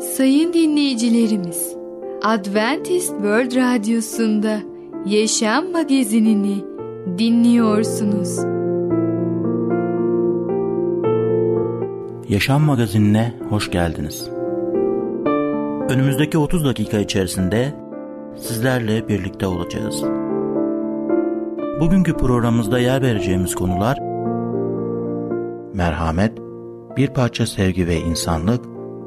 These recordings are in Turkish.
Sayın dinleyicilerimiz, Adventist World Radyosu'nda Yaşam Magazinini dinliyorsunuz. Yaşam Magazinine hoş geldiniz. Önümüzdeki 30 dakika içerisinde sizlerle birlikte olacağız. Bugünkü programımızda yer vereceğimiz konular merhamet, bir parça sevgi ve insanlık,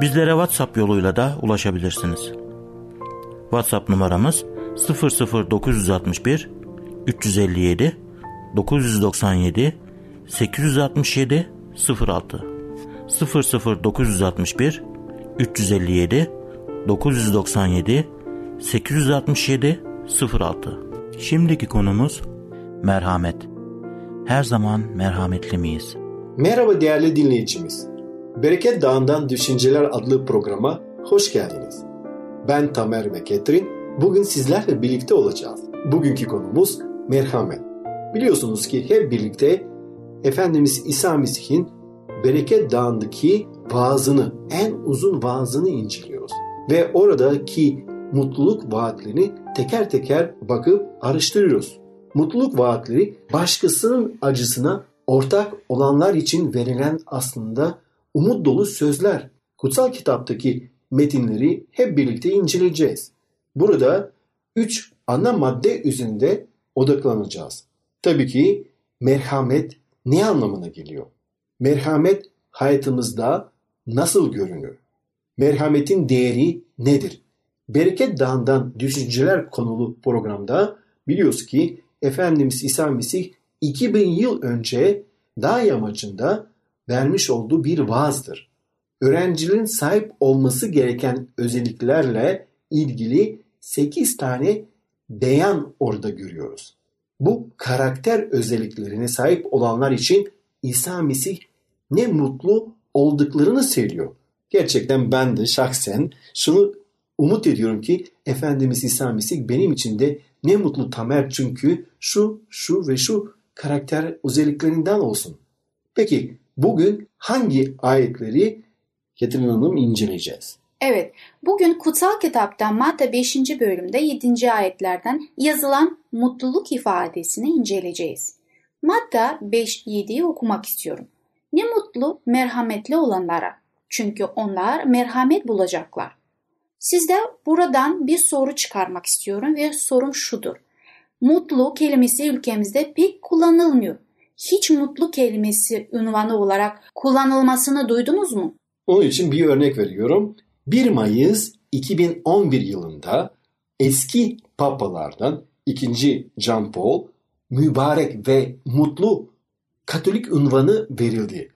Bizlere WhatsApp yoluyla da ulaşabilirsiniz. WhatsApp numaramız 00961 357 997 867 06 00961 357 997 867 06 Şimdiki konumuz merhamet. Her zaman merhametli miyiz? Merhaba değerli dinleyicimiz. Bereket Dağı'ndan Düşünceler adlı programa hoş geldiniz. Ben Tamer ve Ketrin. Bugün sizlerle birlikte olacağız. Bugünkü konumuz merhamet. Biliyorsunuz ki hep birlikte Efendimiz İsa Mesih'in Bereket Dağı'ndaki vaazını, en uzun vaazını inceliyoruz. Ve oradaki mutluluk vaatlerini teker teker bakıp araştırıyoruz. Mutluluk vaatleri başkasının acısına ortak olanlar için verilen aslında umut dolu sözler. Kutsal kitaptaki metinleri hep birlikte inceleyeceğiz. Burada üç ana madde üzerinde odaklanacağız. Tabii ki merhamet ne anlamına geliyor? Merhamet hayatımızda nasıl görünür? Merhametin değeri nedir? Bereket Dağı'ndan düşünceler konulu programda biliyoruz ki Efendimiz İsa Mesih 2000 yıl önce dağ yamacında vermiş olduğu bir vaazdır. Öğrencilerin sahip olması gereken özelliklerle ilgili 8 tane beyan orada görüyoruz. Bu karakter özelliklerine sahip olanlar için İsa Mesih ne mutlu olduklarını söylüyor. Gerçekten ben de şahsen şunu umut ediyorum ki Efendimiz İsa Mesih benim için de ne mutlu Tamer çünkü şu, şu ve şu karakter özelliklerinden olsun. Peki bugün hangi ayetleri Ketrin Hanım inceleyeceğiz? Evet, bugün kutsal kitaptan Matta 5. bölümde 7. ayetlerden yazılan mutluluk ifadesini inceleyeceğiz. Matta 5-7'yi okumak istiyorum. Ne mutlu merhametli olanlara. Çünkü onlar merhamet bulacaklar. Sizde buradan bir soru çıkarmak istiyorum ve sorum şudur. Mutlu kelimesi ülkemizde pek kullanılmıyor. Hiç mutlu kelimesi ünvanı olarak kullanılmasını duydunuz mu? Onun için bir örnek veriyorum. 1 Mayıs 2011 yılında eski papalardan 2. John Paul mübarek ve mutlu Katolik unvanı verildi.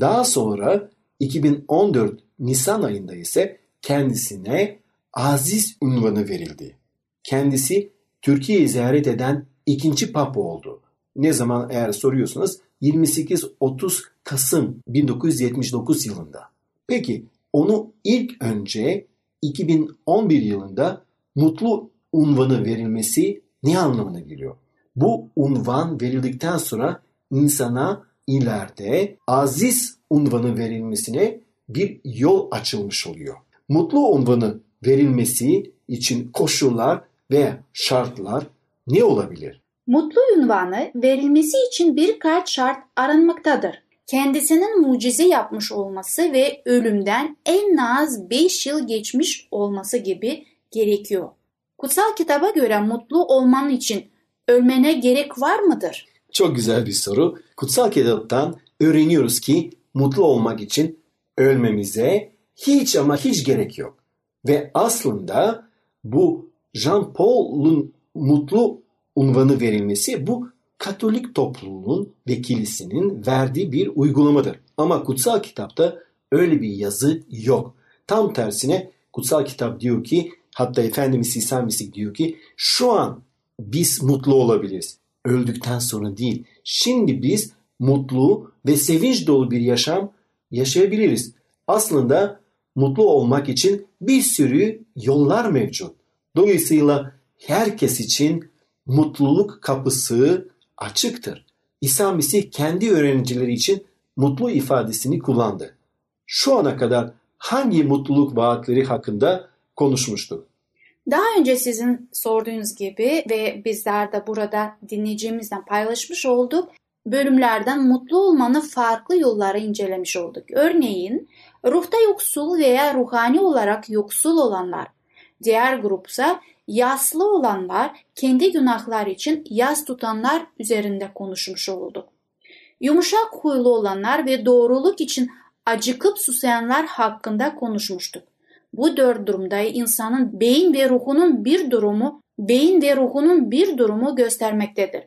Daha sonra 2014 Nisan ayında ise kendisine aziz unvanı verildi. Kendisi Türkiye'yi ziyaret eden ikinci papa oldu. Ne zaman eğer soruyorsanız 28-30 Kasım 1979 yılında. Peki onu ilk önce 2011 yılında mutlu unvanı verilmesi ne anlamına geliyor? Bu unvan verildikten sonra insana ileride aziz unvanı verilmesine bir yol açılmış oluyor. Mutlu unvanı verilmesi için koşullar ve şartlar ne olabilir? Mutlu unvanı verilmesi için birkaç şart aranmaktadır. Kendisinin mucize yapmış olması ve ölümden en az 5 yıl geçmiş olması gibi gerekiyor. Kutsal kitaba göre mutlu olman için ölmene gerek var mıdır? Çok güzel bir soru. Kutsal kitaptan öğreniyoruz ki mutlu olmak için ölmemize hiç ama hiç gerek yok. Ve aslında bu Jean Paul'un mutlu unvanı verilmesi bu Katolik topluluğunun ve kilisinin verdiği bir uygulamadır. Ama kutsal kitapta öyle bir yazı yok. Tam tersine kutsal kitap diyor ki hatta Efendimiz İsa Mesih diyor ki şu an biz mutlu olabiliriz. Öldükten sonra değil. Şimdi biz mutlu ve sevinç dolu bir yaşam yaşayabiliriz. Aslında mutlu olmak için bir sürü yollar mevcut. Dolayısıyla herkes için mutluluk kapısı açıktır. İsa Mesih kendi öğrencileri için mutlu ifadesini kullandı. Şu ana kadar hangi mutluluk vaatleri hakkında konuşmuştuk? Daha önce sizin sorduğunuz gibi ve bizler de burada dinleyicimizden paylaşmış olduk bölümlerden mutlu olmanın farklı yolları incelemiş olduk. Örneğin ruhta yoksul veya ruhani olarak yoksul olanlar. Diğer grupsa yaslı olanlar kendi günahlar için yas tutanlar üzerinde konuşmuş olduk. Yumuşak huylu olanlar ve doğruluk için acıkıp susayanlar hakkında konuşmuştuk. Bu dört durumda insanın beyin ve ruhunun bir durumu, beyin ve ruhunun bir durumu göstermektedir.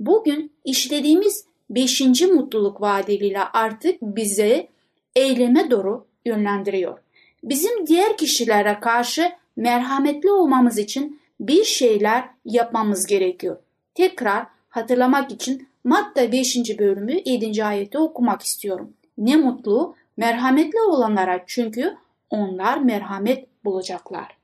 Bugün işlediğimiz beşinci mutluluk vaadiyle artık bize eyleme doğru yönlendiriyor. Bizim diğer kişilere karşı merhametli olmamız için bir şeyler yapmamız gerekiyor. Tekrar hatırlamak için Matta 5. bölümü 7. ayeti okumak istiyorum. Ne mutlu merhametli olanlara çünkü onlar merhamet bulacaklar.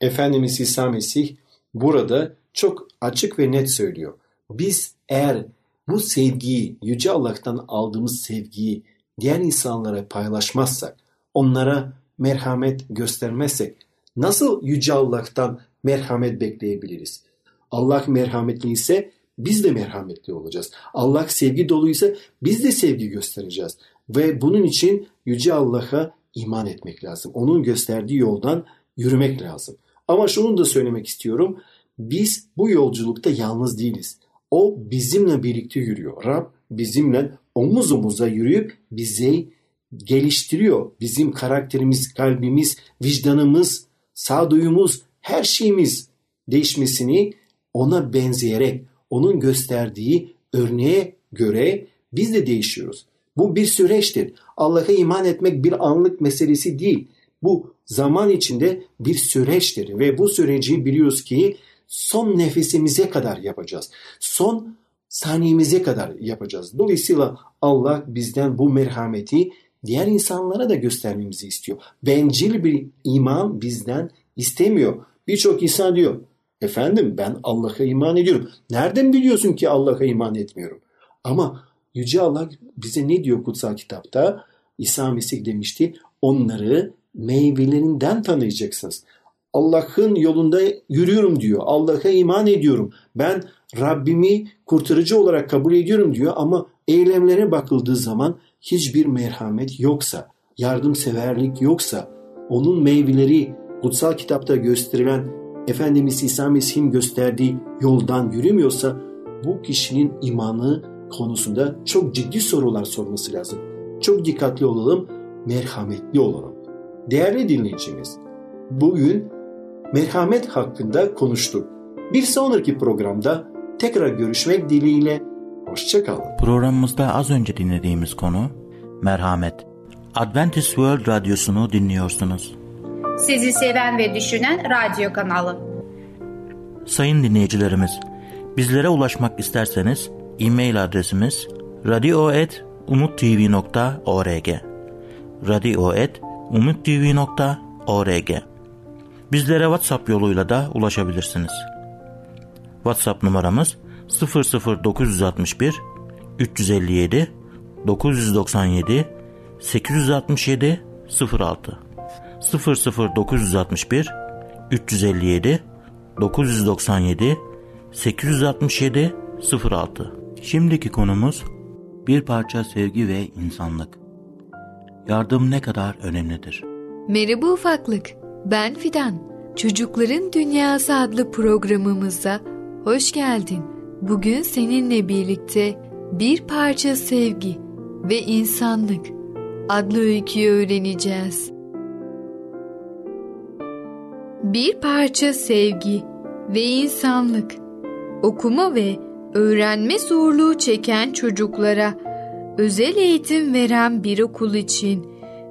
Efendimiz İsa Mesih burada çok açık ve net söylüyor. Biz eğer bu sevgiyi, Yüce Allah'tan aldığımız sevgiyi diğer insanlara paylaşmazsak, onlara merhamet göstermezsek nasıl Yüce Allah'tan merhamet bekleyebiliriz? Allah merhametli ise biz de merhametli olacağız. Allah sevgi doluysa biz de sevgi göstereceğiz. Ve bunun için Yüce Allah'a iman etmek lazım. Onun gösterdiği yoldan yürümek lazım. Ama şunu da söylemek istiyorum. Biz bu yolculukta yalnız değiliz. O bizimle birlikte yürüyor. Rab bizimle omuz omuza yürüyüp bizi geliştiriyor. Bizim karakterimiz, kalbimiz, vicdanımız, sağduyumuz, her şeyimiz değişmesini ona benzeyerek, onun gösterdiği örneğe göre biz de değişiyoruz. Bu bir süreçtir. Allah'a iman etmek bir anlık meselesi değil. Bu zaman içinde bir süreçtir ve bu süreci biliyoruz ki son nefesimize kadar yapacağız. Son saniyemize kadar yapacağız. Dolayısıyla Allah bizden bu merhameti diğer insanlara da göstermemizi istiyor. Bencil bir iman bizden istemiyor. Birçok insan diyor, efendim ben Allah'a iman ediyorum. Nereden biliyorsun ki Allah'a iman etmiyorum? Ama Yüce Allah bize ne diyor kutsal kitapta? İsa Mesih demişti, onları meyvelerinden tanıyacaksınız. Allah'ın yolunda yürüyorum diyor. Allah'a iman ediyorum. Ben Rabbimi kurtarıcı olarak kabul ediyorum diyor ama eylemlere bakıldığı zaman hiçbir merhamet yoksa, yardımseverlik yoksa, onun meyveleri kutsal kitapta gösterilen Efendimiz İsa Mesih'in gösterdiği yoldan yürümüyorsa bu kişinin imanı konusunda çok ciddi sorular sorması lazım. Çok dikkatli olalım, merhametli olalım. Değerli dinleyicimiz, bugün merhamet hakkında konuştuk. Bir sonraki programda tekrar görüşmek dileğiyle hoşçakalın. Programımızda az önce dinlediğimiz konu merhamet. Adventist World Radyosu'nu dinliyorsunuz. Sizi seven ve düşünen radyo kanalı. Sayın dinleyicilerimiz, bizlere ulaşmak isterseniz e-mail adresimiz radio.umutv.org radio.umutv.org Bizlere WhatsApp yoluyla da ulaşabilirsiniz. WhatsApp numaramız 00961 357 997 867 06 00961 357 997 867 06 Şimdiki konumuz bir parça sevgi ve insanlık. Yardım ne kadar önemlidir? Merhaba ufaklık. Ben Fidan. Çocukların Dünyası adlı programımıza hoş geldin. Bugün seninle birlikte bir parça sevgi ve insanlık adlı öyküyü öğreneceğiz. Bir parça sevgi ve insanlık. Okuma ve öğrenme zorluğu çeken çocuklara özel eğitim veren bir okul için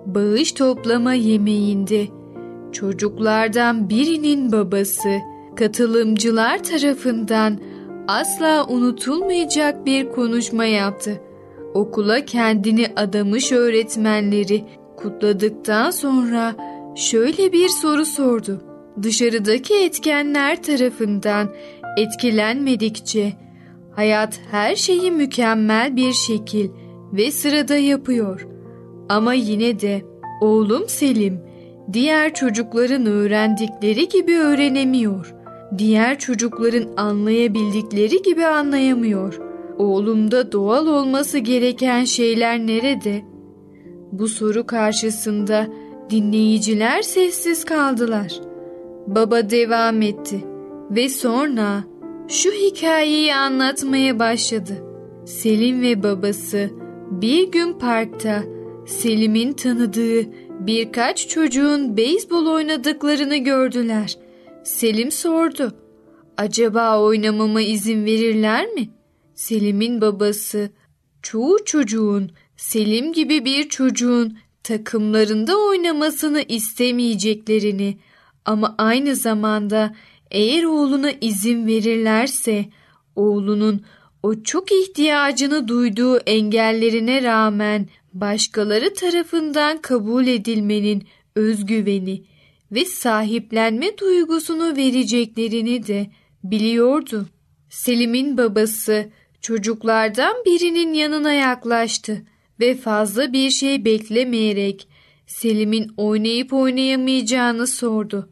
bağış toplama yemeğinde çocuklardan birinin babası katılımcılar tarafından asla unutulmayacak bir konuşma yaptı. Okula kendini adamış öğretmenleri kutladıktan sonra şöyle bir soru sordu. Dışarıdaki etkenler tarafından etkilenmedikçe hayat her şeyi mükemmel bir şekil ve sırada yapıyor. Ama yine de oğlum Selim diğer çocukların öğrendikleri gibi öğrenemiyor. Diğer çocukların anlayabildikleri gibi anlayamıyor. Oğlumda doğal olması gereken şeyler nerede? Bu soru karşısında dinleyiciler sessiz kaldılar. Baba devam etti ve sonra şu hikayeyi anlatmaya başladı. Selim ve babası bir gün parkta Selim'in tanıdığı birkaç çocuğun beyzbol oynadıklarını gördüler. Selim sordu. Acaba oynamama izin verirler mi? Selim'in babası çoğu çocuğun Selim gibi bir çocuğun takımlarında oynamasını istemeyeceklerini ama aynı zamanda eğer oğluna izin verirlerse oğlunun o çok ihtiyacını duyduğu engellerine rağmen başkaları tarafından kabul edilmenin özgüveni ve sahiplenme duygusunu vereceklerini de biliyordu. Selim'in babası çocuklardan birinin yanına yaklaştı ve fazla bir şey beklemeyerek Selim'in oynayıp oynayamayacağını sordu.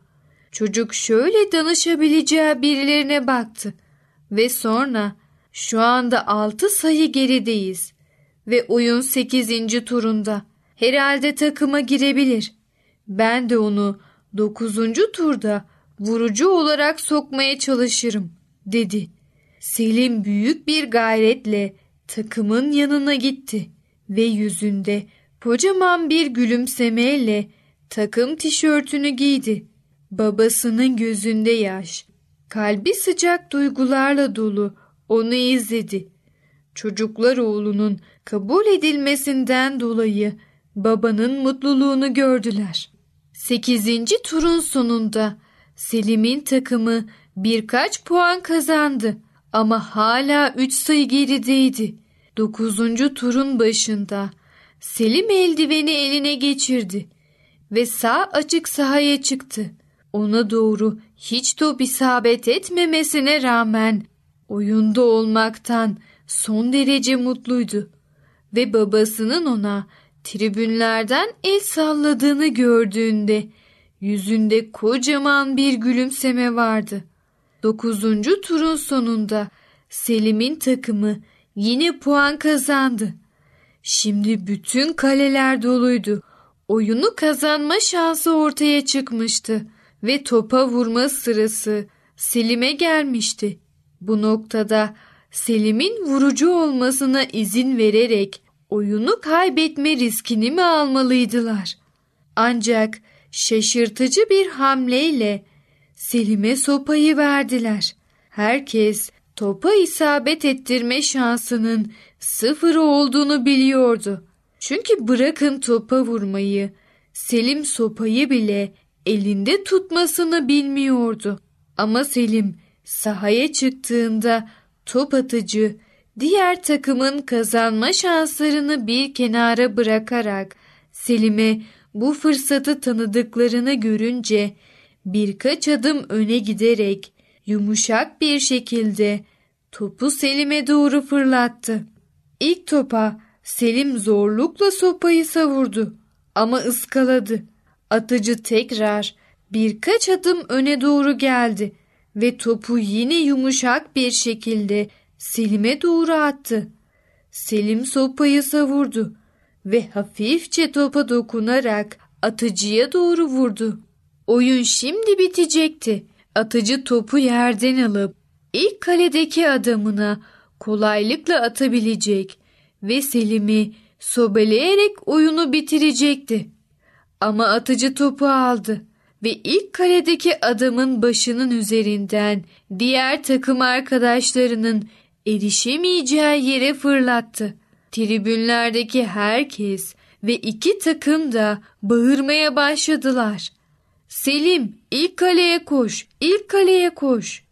Çocuk şöyle danışabileceği birilerine baktı ve sonra şu anda altı sayı gerideyiz ve oyun sekizinci turunda. Herhalde takıma girebilir. Ben de onu dokuzuncu turda vurucu olarak sokmaya çalışırım dedi. Selim büyük bir gayretle takımın yanına gitti ve yüzünde kocaman bir gülümsemeyle takım tişörtünü giydi. Babasının gözünde yaş, kalbi sıcak duygularla dolu onu izledi. Çocuklar oğlunun kabul edilmesinden dolayı babanın mutluluğunu gördüler. Sekizinci turun sonunda Selim'in takımı birkaç puan kazandı ama hala üç sayı gerideydi. Dokuzuncu turun başında Selim eldiveni eline geçirdi ve sağ açık sahaya çıktı. Ona doğru hiç top isabet etmemesine rağmen oyunda olmaktan son derece mutluydu ve babasının ona tribünlerden el salladığını gördüğünde yüzünde kocaman bir gülümseme vardı. Dokuzuncu turun sonunda Selim'in takımı yine puan kazandı. Şimdi bütün kaleler doluydu. Oyunu kazanma şansı ortaya çıkmıştı ve topa vurma sırası Selim'e gelmişti. Bu noktada Selim'in vurucu olmasına izin vererek oyunu kaybetme riskini mi almalıydılar? Ancak şaşırtıcı bir hamleyle Selim'e sopayı verdiler. Herkes topa isabet ettirme şansının sıfır olduğunu biliyordu. Çünkü bırakın topa vurmayı, Selim sopayı bile elinde tutmasını bilmiyordu. Ama Selim sahaya çıktığında top atıcı diğer takımın kazanma şanslarını bir kenara bırakarak Selim'e bu fırsatı tanıdıklarını görünce birkaç adım öne giderek yumuşak bir şekilde topu Selim'e doğru fırlattı. İlk topa Selim zorlukla sopayı savurdu ama ıskaladı. Atıcı tekrar birkaç adım öne doğru geldi ve topu yine yumuşak bir şekilde Selim'e doğru attı. Selim sopayı savurdu ve hafifçe topa dokunarak atıcıya doğru vurdu. Oyun şimdi bitecekti. Atıcı topu yerden alıp ilk kaledeki adamına kolaylıkla atabilecek ve Selim'i sobeleyerek oyunu bitirecekti. Ama atıcı topu aldı ve ilk kaledeki adamın başının üzerinden diğer takım arkadaşlarının erişemeyeceği yere fırlattı. Tribünlerdeki herkes ve iki takım da bağırmaya başladılar. Selim ilk kaleye koş, ilk kaleye koş.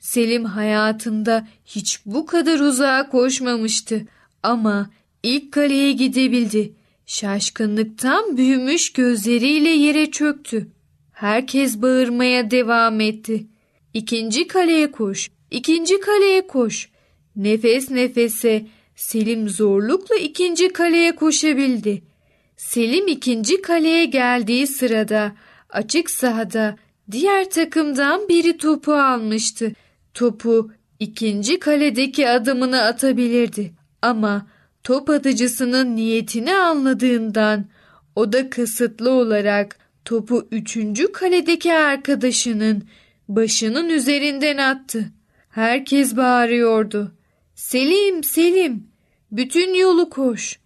Selim hayatında hiç bu kadar uzağa koşmamıştı ama ilk kaleye gidebildi. Şaşkınlıktan büyümüş gözleriyle yere çöktü. Herkes bağırmaya devam etti. İkinci kaleye koş, ikinci kaleye koş. Nefes nefese Selim zorlukla ikinci kaleye koşabildi. Selim ikinci kaleye geldiği sırada açık sahada diğer takımdan biri topu almıştı. Topu ikinci kaledeki adımını atabilirdi ama top atıcısının niyetini anladığından o da kasıtlı olarak topu üçüncü kaledeki arkadaşının başının üzerinden attı. Herkes bağırıyordu. Selim, Selim, bütün yolu koş.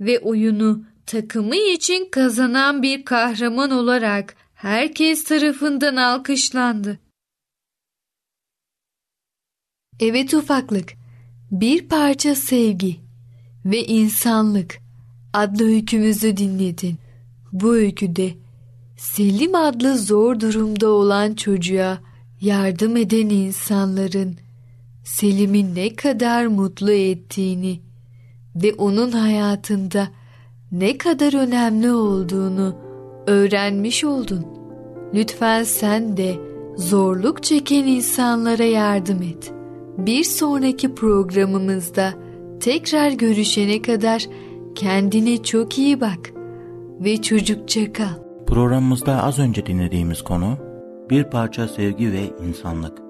Ve oyunu takımı için kazanan bir kahraman olarak herkes tarafından alkışlandı. Evet ufaklık, bir parça sevgi ve insanlık adlı öykümüzü dinledin. Bu öyküde Selim adlı zor durumda olan çocuğa yardım eden insanların Selim'i ne kadar mutlu ettiğini ve onun hayatında ne kadar önemli olduğunu öğrenmiş oldun. Lütfen sen de zorluk çeken insanlara yardım et. Bir sonraki programımızda tekrar görüşene kadar kendine çok iyi bak ve çocukça kal. Programımızda az önce dinlediğimiz konu bir parça sevgi ve insanlık.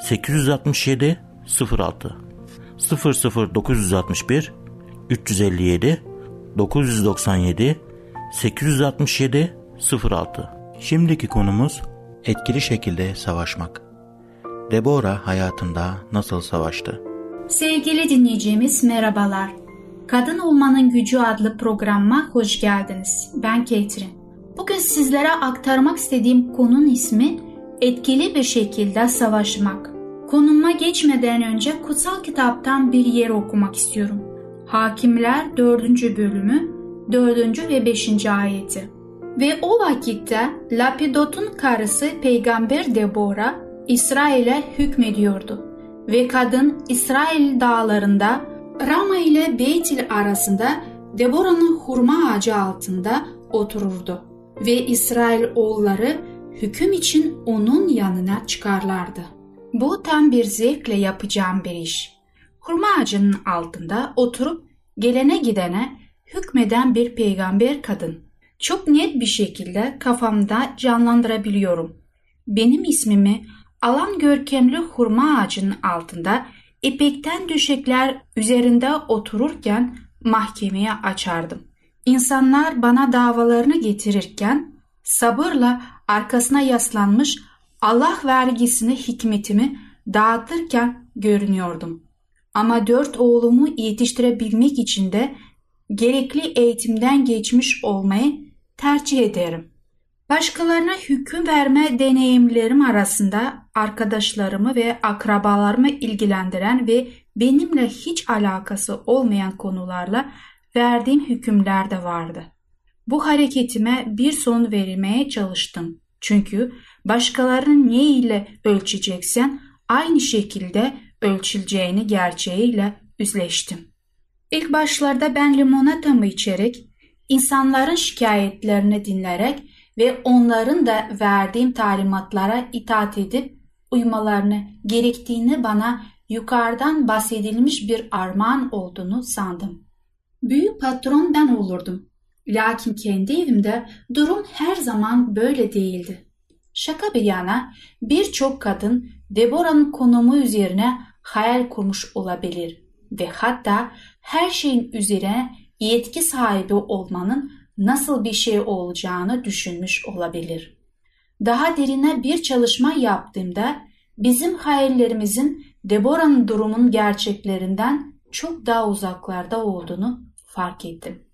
867 06 00961 357 997 867 06 Şimdiki konumuz etkili şekilde savaşmak. Deborah hayatında nasıl savaştı? Sevgili dinleyicimiz merhabalar. Kadın Olmanın Gücü adlı programıma hoş geldiniz. Ben Ketrin. Bugün sizlere aktarmak istediğim konunun ismi etkili bir şekilde savaşmak. Konuma geçmeden önce kutsal kitaptan bir yer okumak istiyorum. Hakimler 4. bölümü 4. ve 5. ayeti. Ve o vakitte Lapidot'un karısı peygamber Debora İsrail'e hükmediyordu. Ve kadın İsrail dağlarında Rama ile Beytil arasında Debora'nın hurma ağacı altında otururdu. Ve İsrail oğulları hüküm için onun yanına çıkarlardı. Bu tam bir zevkle yapacağım bir iş. Hurma ağacının altında oturup gelene gidene hükmeden bir peygamber kadın. Çok net bir şekilde kafamda canlandırabiliyorum. Benim ismimi alan görkemli hurma ağacının altında ipekten düşekler üzerinde otururken mahkemeye açardım. İnsanlar bana davalarını getirirken sabırla arkasına yaslanmış Allah vergisini hikmetimi dağıtırken görünüyordum. Ama dört oğlumu yetiştirebilmek için de gerekli eğitimden geçmiş olmayı tercih ederim. Başkalarına hüküm verme deneyimlerim arasında arkadaşlarımı ve akrabalarımı ilgilendiren ve benimle hiç alakası olmayan konularla verdiğim hükümler de vardı. Bu hareketime bir son vermeye çalıştım. Çünkü başkalarının ne ile ölçeceksen aynı şekilde ölçüleceğini gerçeğiyle yüzleştim. İlk başlarda ben limonatamı içerek, insanların şikayetlerini dinlerek ve onların da verdiğim talimatlara itaat edip uymalarını gerektiğini bana yukarıdan bahsedilmiş bir armağan olduğunu sandım. Büyük patron ben olurdum. Lakin kendi evimde durum her zaman böyle değildi. Şaka bir yana birçok kadın Deborah'ın konumu üzerine hayal kurmuş olabilir. ve hatta her şeyin üzerine yetki sahibi olmanın nasıl bir şey olacağını düşünmüş olabilir. Daha derine bir çalışma yaptığımda bizim hayallerimizin Deborah'ın durumun gerçeklerinden çok daha uzaklarda olduğunu fark ettim.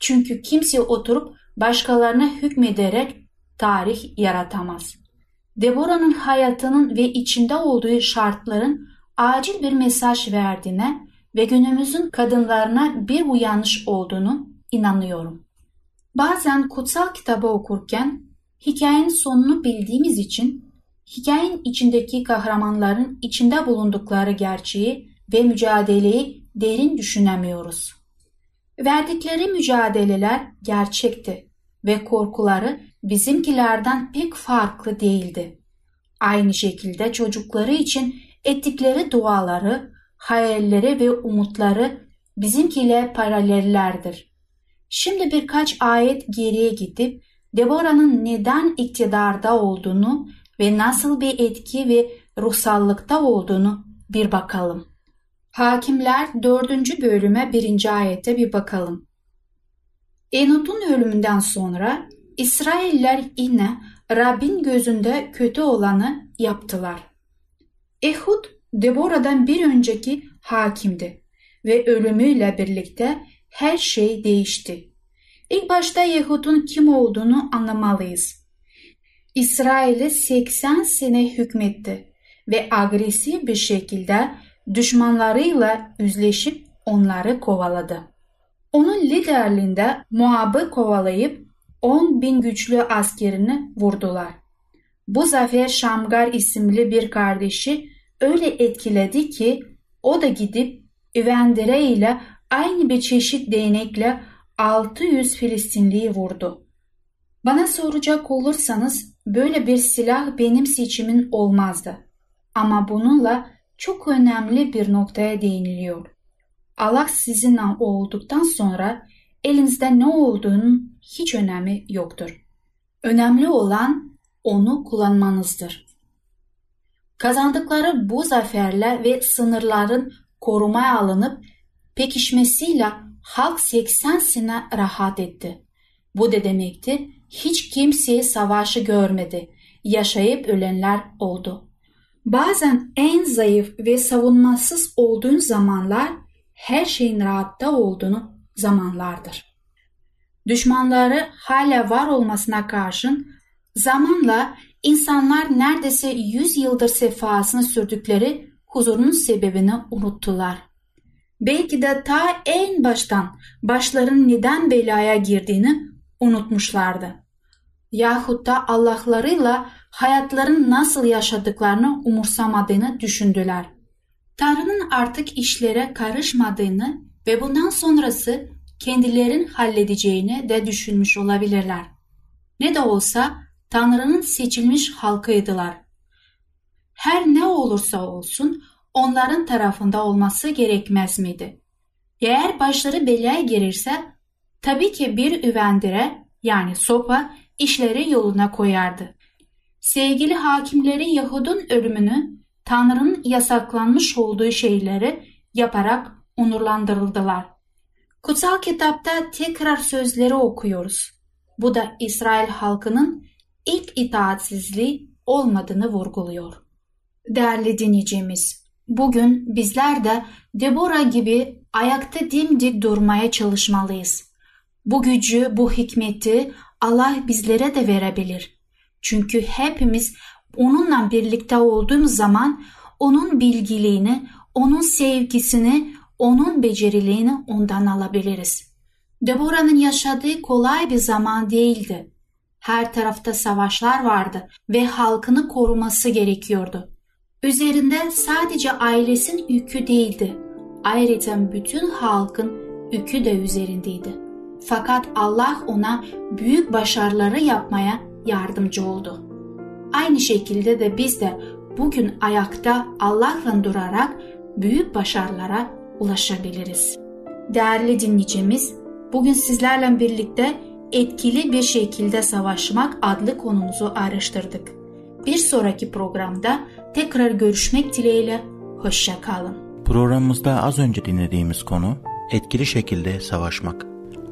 Çünkü kimse oturup başkalarına hükmederek tarih yaratamaz. Deborah'ın hayatının ve içinde olduğu şartların acil bir mesaj verdiğine ve günümüzün kadınlarına bir uyanış olduğunu inanıyorum. Bazen kutsal kitabı okurken hikayenin sonunu bildiğimiz için hikayenin içindeki kahramanların içinde bulundukları gerçeği ve mücadeleyi derin düşünemiyoruz. Verdikleri mücadeleler gerçekti ve korkuları bizimkilerden pek farklı değildi. Aynı şekilde çocukları için ettikleri duaları, hayalleri ve umutları bizimkiyle paralellerdir. Şimdi birkaç ayet geriye gidip Deborah'ın neden iktidarda olduğunu ve nasıl bir etki ve ruhsallıkta olduğunu bir bakalım. Hakimler 4. bölüme 1. ayete bir bakalım. Enut'un ölümünden sonra İsrailler yine Rabbin gözünde kötü olanı yaptılar. Ehud, Deborah'dan bir önceki hakimdi ve ölümüyle birlikte her şey değişti. İlk başta Yehud'un kim olduğunu anlamalıyız. İsrail'i 80 sene hükmetti ve agresif bir şekilde düşmanlarıyla yüzleşip onları kovaladı. Onun liderliğinde Moab'ı kovalayıp 10 bin güçlü askerini vurdular. Bu zafer Şamgar isimli bir kardeşi öyle etkiledi ki o da gidip Üvendere ile aynı bir çeşit değnekle 600 Filistinliyi vurdu. Bana soracak olursanız böyle bir silah benim seçimin olmazdı. Ama bununla çok önemli bir noktaya değiniliyor. Allah sizinle olduktan sonra elinizde ne olduğunun hiç önemi yoktur. Önemli olan onu kullanmanızdır. Kazandıkları bu zaferler ve sınırların korumaya alınıp pekişmesiyle halk 80 sene rahat etti. Bu da demekti hiç kimseye savaşı görmedi, yaşayıp ölenler oldu. Bazen en zayıf ve savunmasız olduğun zamanlar her şeyin rahatta olduğunu zamanlardır. Düşmanları hala var olmasına karşın zamanla insanlar neredeyse 100 yıldır sefasını sürdükleri huzurun sebebini unuttular. Belki de ta en baştan başların neden belaya girdiğini unutmuşlardı. Yahut da Allah'larıyla hayatlarını nasıl yaşadıklarını umursamadığını düşündüler. Tanrı'nın artık işlere karışmadığını ve bundan sonrası kendilerin halledeceğini de düşünmüş olabilirler. Ne de olsa Tanrı'nın seçilmiş halkıydılar. Her ne olursa olsun onların tarafında olması gerekmez miydi? Eğer başları belaya girirse tabii ki bir üvendire yani sopa işleri yoluna koyardı. Sevgili hakimleri Yahud'un ölümünü Tanrı'nın yasaklanmış olduğu şeyleri yaparak onurlandırıldılar. Kutsal kitapta tekrar sözleri okuyoruz. Bu da İsrail halkının ilk itaatsizliği olmadığını vurguluyor. Değerli dinleyicimiz, bugün bizler de Deborah gibi ayakta dimdik durmaya çalışmalıyız. Bu gücü, bu hikmeti Allah bizlere de verebilir. Çünkü hepimiz onunla birlikte olduğumuz zaman onun bilgiliğini, onun sevgisini, onun beceriliğini ondan alabiliriz. Deborah'ın yaşadığı kolay bir zaman değildi. Her tarafta savaşlar vardı ve halkını koruması gerekiyordu. Üzerinde sadece ailesinin yükü değildi. Ayrıca bütün halkın yükü de üzerindeydi. Fakat Allah ona büyük başarıları yapmaya yardımcı oldu. Aynı şekilde de biz de bugün ayakta Allah'la durarak büyük başarılara ulaşabiliriz. Değerli dinleyicimiz, bugün sizlerle birlikte etkili bir şekilde savaşmak adlı konumuzu araştırdık. Bir sonraki programda tekrar görüşmek dileğiyle, hoşça kalın. Programımızda az önce dinlediğimiz konu etkili şekilde savaşmak.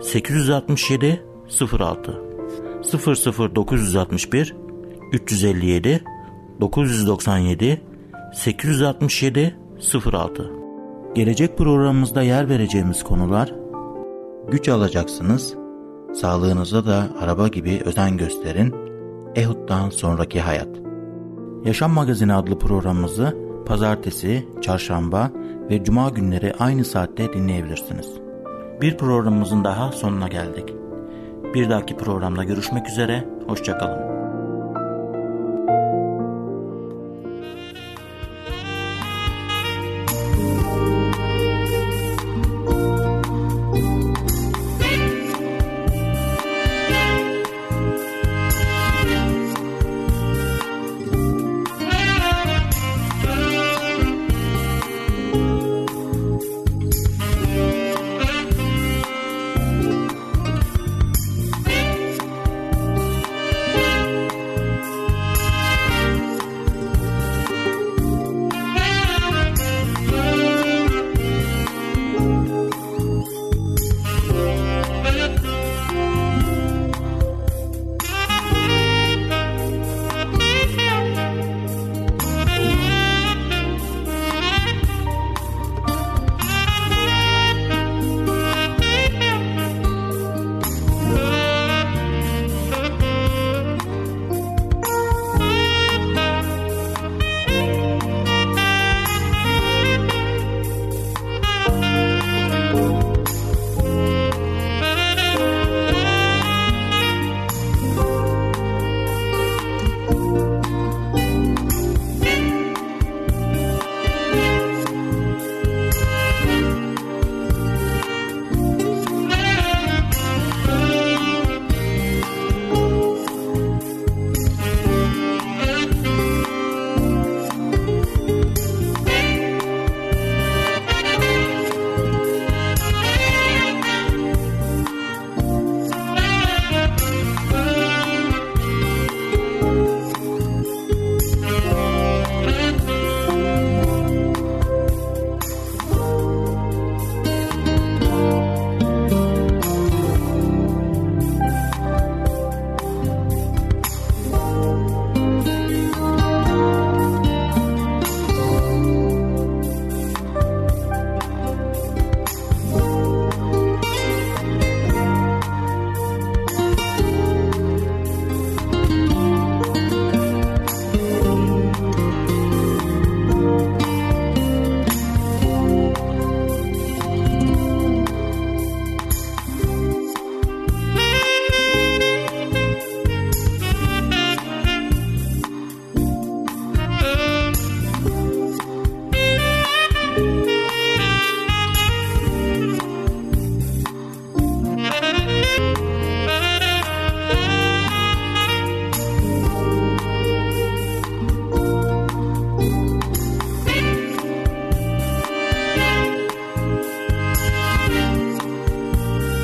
867 06 00961 357 997 867 06 Gelecek programımızda yer vereceğimiz konular? Güç alacaksınız, sağlığınıza da araba gibi özen gösterin, Ehud'dan sonraki hayat. Yaşam Magazini adlı programımızı pazartesi, çarşamba ve cuma günleri aynı saatte dinleyebilirsiniz. Bir programımızın daha sonuna geldik. Bir dahaki programda görüşmek üzere, hoşçakalın.